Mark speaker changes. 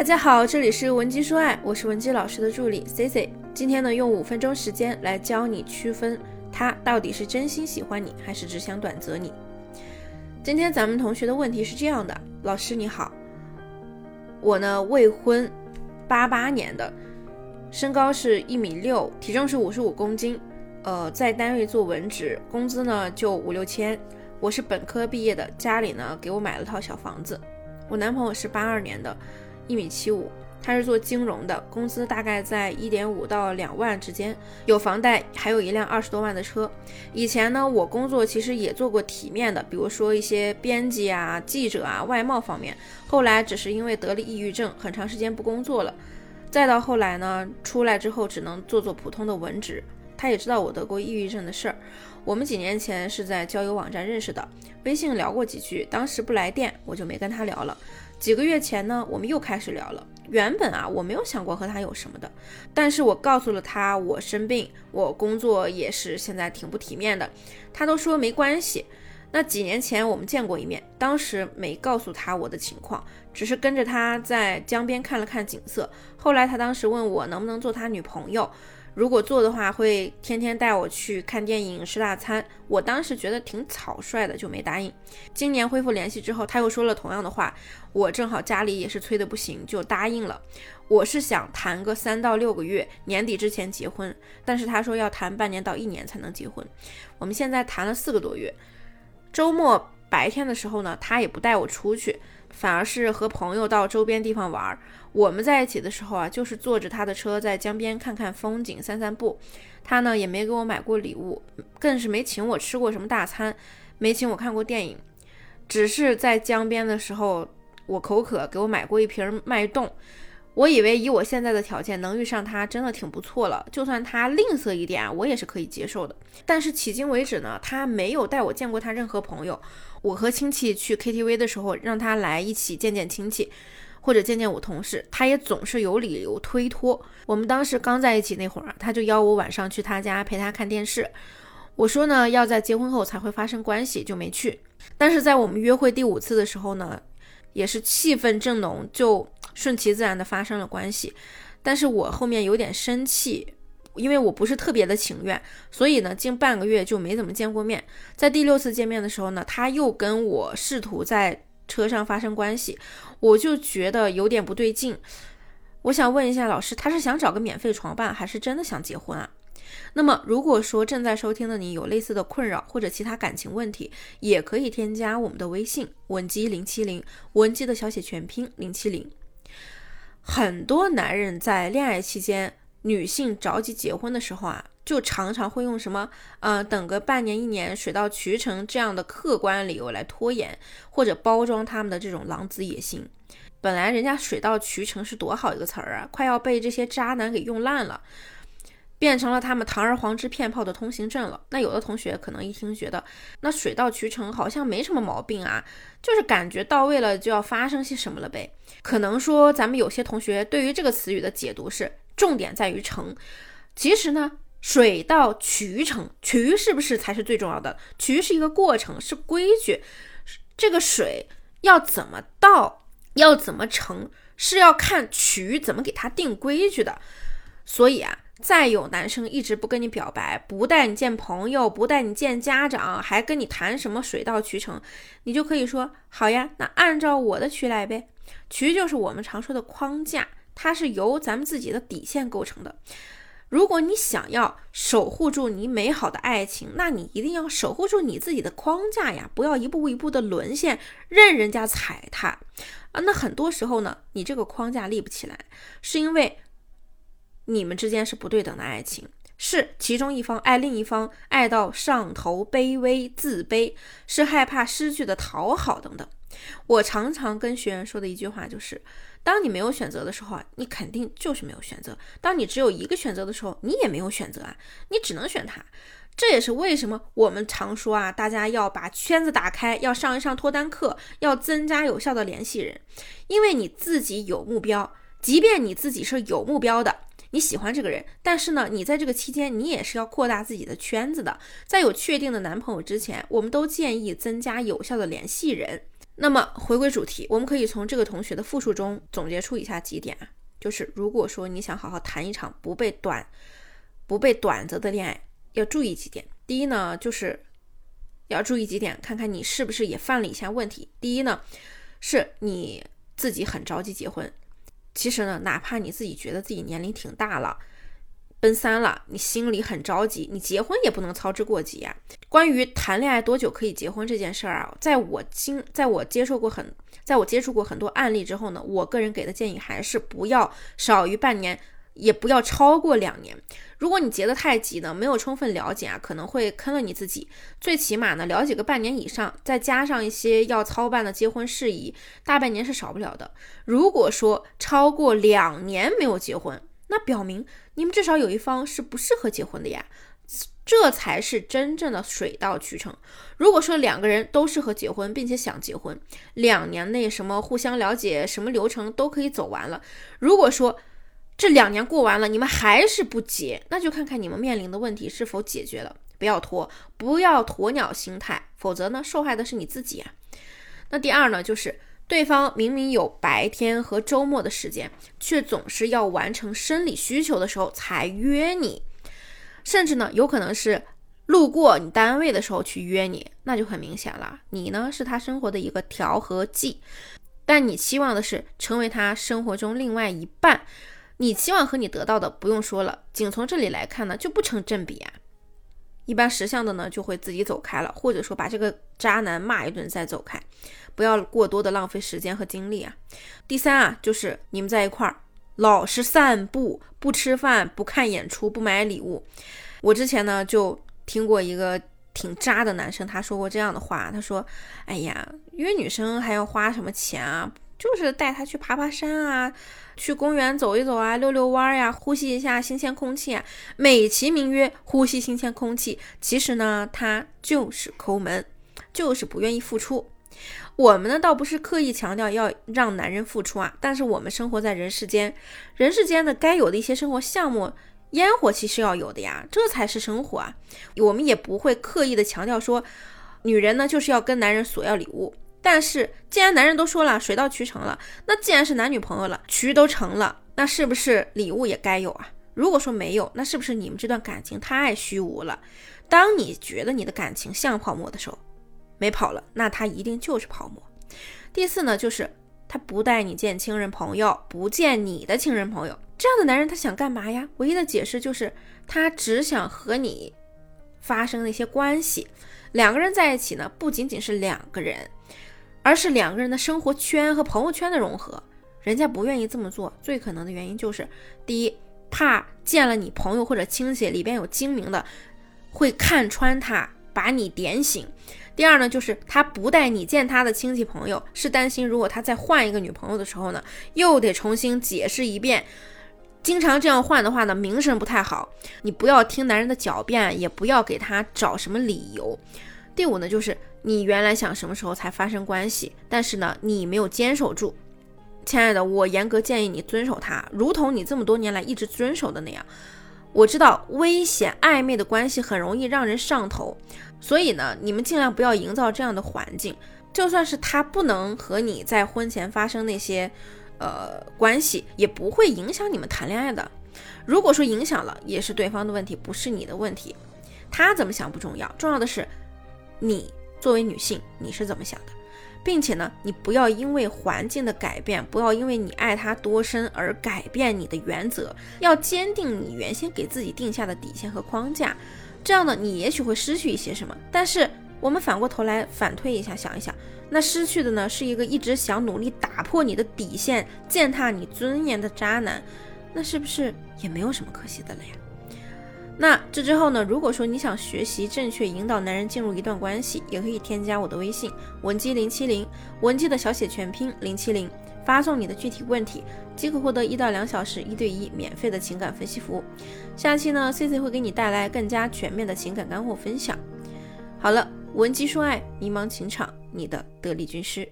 Speaker 1: 大家好，这里是文姬说爱，我是文姬老师的助理 C C。今天呢，用五分钟时间来教你区分他到底是真心喜欢你，还是只想短择你。今天咱们同学的问题是这样的，老师你好，我呢未婚，八八年的，身高是一米六，体重是五十五公斤，呃，在单位做文职，工资呢就五六千。我是本科毕业的，家里呢给我买了套小房子。我男朋友是八二年的。一米七五，他是做金融的，工资大概在一点五到两万之间，有房贷，还有一辆二十多万的车。以前呢，我工作其实也做过体面的，比如说一些编辑啊、记者啊、外贸方面。后来只是因为得了抑郁症，很长时间不工作了。再到后来呢，出来之后只能做做普通的文职。他也知道我得过抑郁症的事儿。我们几年前是在交友网站认识的，微信聊过几句，当时不来电，我就没跟他聊了。几个月前呢，我们又开始聊了。原本啊，我没有想过和他有什么的，但是我告诉了他我生病，我工作也是现在挺不体面的，他都说没关系。那几年前我们见过一面，当时没告诉他我的情况，只是跟着他在江边看了看景色。后来他当时问我能不能做他女朋友。如果做的话，会天天带我去看电影、吃大餐。我当时觉得挺草率的，就没答应。今年恢复联系之后，他又说了同样的话。我正好家里也是催得不行，就答应了。我是想谈个三到六个月，年底之前结婚。但是他说要谈半年到一年才能结婚。我们现在谈了四个多月，周末白天的时候呢，他也不带我出去。反而是和朋友到周边地方玩儿。我们在一起的时候啊，就是坐着他的车在江边看看风景、散散步。他呢也没给我买过礼物，更是没请我吃过什么大餐，没请我看过电影。只是在江边的时候，我口渴，给我买过一瓶脉动。我以为以我现在的条件能遇上他真的挺不错了，就算他吝啬一点，我也是可以接受的。但是迄今为止呢，他没有带我见过他任何朋友。我和亲戚去 KTV 的时候，让他来一起见见亲戚，或者见见我同事，他也总是有理由推脱。我们当时刚在一起那会儿，他就邀我晚上去他家陪他看电视。我说呢，要在结婚后才会发生关系，就没去。但是在我们约会第五次的时候呢，也是气氛正浓，就。顺其自然的发生了关系，但是我后面有点生气，因为我不是特别的情愿，所以呢，近半个月就没怎么见过面。在第六次见面的时候呢，他又跟我试图在车上发生关系，我就觉得有点不对劲。我想问一下老师，他是想找个免费床伴，还是真的想结婚啊？那么如果说正在收听的你有类似的困扰或者其他感情问题，也可以添加我们的微信文姬零七零，文姬的小写全拼零七零。很多男人在恋爱期间，女性着急结婚的时候啊，就常常会用什么，呃，等个半年一年，水到渠成这样的客观理由来拖延，或者包装他们的这种狼子野心。本来人家水到渠成是多好一个词儿啊，快要被这些渣男给用烂了。变成了他们堂而皇之骗炮的通行证了。那有的同学可能一听觉得，那水到渠成好像没什么毛病啊，就是感觉到位了就要发生些什么了呗。可能说咱们有些同学对于这个词语的解读是重点在于成，其实呢，水到渠成，渠是不是才是最重要的？渠是一个过程，是规矩。这个水要怎么倒，要怎么成，是要看渠怎么给它定规矩的。所以啊。再有男生一直不跟你表白，不带你见朋友，不带你见家长，还跟你谈什么水到渠成，你就可以说好呀，那按照我的渠来呗。渠就是我们常说的框架，它是由咱们自己的底线构成的。如果你想要守护住你美好的爱情，那你一定要守护住你自己的框架呀，不要一步一步的沦陷，任人家踩踏啊。那很多时候呢，你这个框架立不起来，是因为。你们之间是不对等的爱情，是其中一方爱另一方爱到上头，卑微自卑，是害怕失去的讨好等等。我常常跟学员说的一句话就是：当你没有选择的时候啊，你肯定就是没有选择；当你只有一个选择的时候，你也没有选择啊，你只能选它。这也是为什么我们常说啊，大家要把圈子打开，要上一上脱单课，要增加有效的联系人，因为你自己有目标，即便你自己是有目标的。你喜欢这个人，但是呢，你在这个期间，你也是要扩大自己的圈子的。在有确定的男朋友之前，我们都建议增加有效的联系人。那么回归主题，我们可以从这个同学的复述中总结出以下几点啊，就是如果说你想好好谈一场不被短、不被短则的恋爱，要注意几点。第一呢，就是要注意几点，看看你是不是也犯了以下问题。第一呢，是你自己很着急结婚，其实呢，哪怕你自己觉得自己年龄挺大了。奔三了，你心里很着急，你结婚也不能操之过急呀。关于谈恋爱多久可以结婚这件事儿啊，在我经在我接受过很，在我接触过很多案例之后呢，我个人给的建议还是不要少于半年，也不要超过两年。如果你结得太急呢，没有充分了解啊，可能会坑了你自己。最起码呢，了解个半年以上，再加上一些要操办的结婚事宜，大半年是少不了的。如果说超过两年没有结婚，那表明你们至少有一方是不适合结婚的呀，这才是真正的水到渠成。如果说两个人都适合结婚，并且想结婚，两年内什么互相了解，什么流程都可以走完了。如果说这两年过完了，你们还是不结，那就看看你们面临的问题是否解决了。不要拖，不要鸵鸟心态，否则呢，受害的是你自己啊。那第二呢，就是。对方明明有白天和周末的时间，却总是要完成生理需求的时候才约你，甚至呢，有可能是路过你单位的时候去约你，那就很明显了，你呢是他生活的一个调和剂，但你期望的是成为他生活中另外一半，你期望和你得到的不用说了，仅从这里来看呢，就不成正比啊。一般识相的呢，就会自己走开了，或者说把这个渣男骂一顿再走开，不要过多的浪费时间和精力啊。第三啊，就是你们在一块儿老是散步，不吃饭，不看演出，不买礼物。我之前呢就听过一个挺渣的男生，他说过这样的话，他说：“哎呀，约女生还要花什么钱啊？”就是带他去爬爬山啊，去公园走一走啊，溜溜弯呀，呼吸一下新鲜空气啊，美其名曰呼吸新鲜空气，其实呢，他就是抠门，就是不愿意付出。我们呢，倒不是刻意强调要让男人付出啊，但是我们生活在人世间，人世间的该有的一些生活项目，烟火气是要有的呀，这才是生活啊。我们也不会刻意的强调说，女人呢就是要跟男人索要礼物。但是，既然男人都说了水到渠成了，那既然是男女朋友了，渠都成了，那是不是礼物也该有啊？如果说没有，那是不是你们这段感情太虚无了？当你觉得你的感情像泡沫的时候，没跑了，那它一定就是泡沫。第四呢，就是他不带你见亲人朋友，不见你的亲人朋友，这样的男人他想干嘛呀？唯一的解释就是他只想和你发生那些关系。两个人在一起呢，不仅仅是两个人。而是两个人的生活圈和朋友圈的融合，人家不愿意这么做，最可能的原因就是：第一，怕见了你朋友或者亲戚里边有精明的，会看穿他，把你点醒；第二呢，就是他不带你见他的亲戚朋友，是担心如果他再换一个女朋友的时候呢，又得重新解释一遍。经常这样换的话呢，名声不太好。你不要听男人的狡辩，也不要给他找什么理由。第五呢，就是你原来想什么时候才发生关系，但是呢，你没有坚守住，亲爱的，我严格建议你遵守它，如同你这么多年来一直遵守的那样。我知道危险暧昧的关系很容易让人上头，所以呢，你们尽量不要营造这样的环境。就算是他不能和你在婚前发生那些呃关系，也不会影响你们谈恋爱的。如果说影响了，也是对方的问题，不是你的问题。他怎么想不重要，重要的是。你作为女性，你是怎么想的？并且呢，你不要因为环境的改变，不要因为你爱他多深而改变你的原则，要坚定你原先给自己定下的底线和框架。这样呢，你也许会失去一些什么。但是我们反过头来反推一下，想一想，那失去的呢，是一个一直想努力打破你的底线、践踏你尊严的渣男，那是不是也没有什么可惜的了呀？那这之后呢？如果说你想学习正确引导男人进入一段关系，也可以添加我的微信文姬零七零，文姬的小写全拼零七零，发送你的具体问题，即可获得一到两小时一对一免费的情感分析服务。下期呢，C C 会给你带来更加全面的情感干货分享。好了，文姬说爱，迷茫情场，你的得力军师。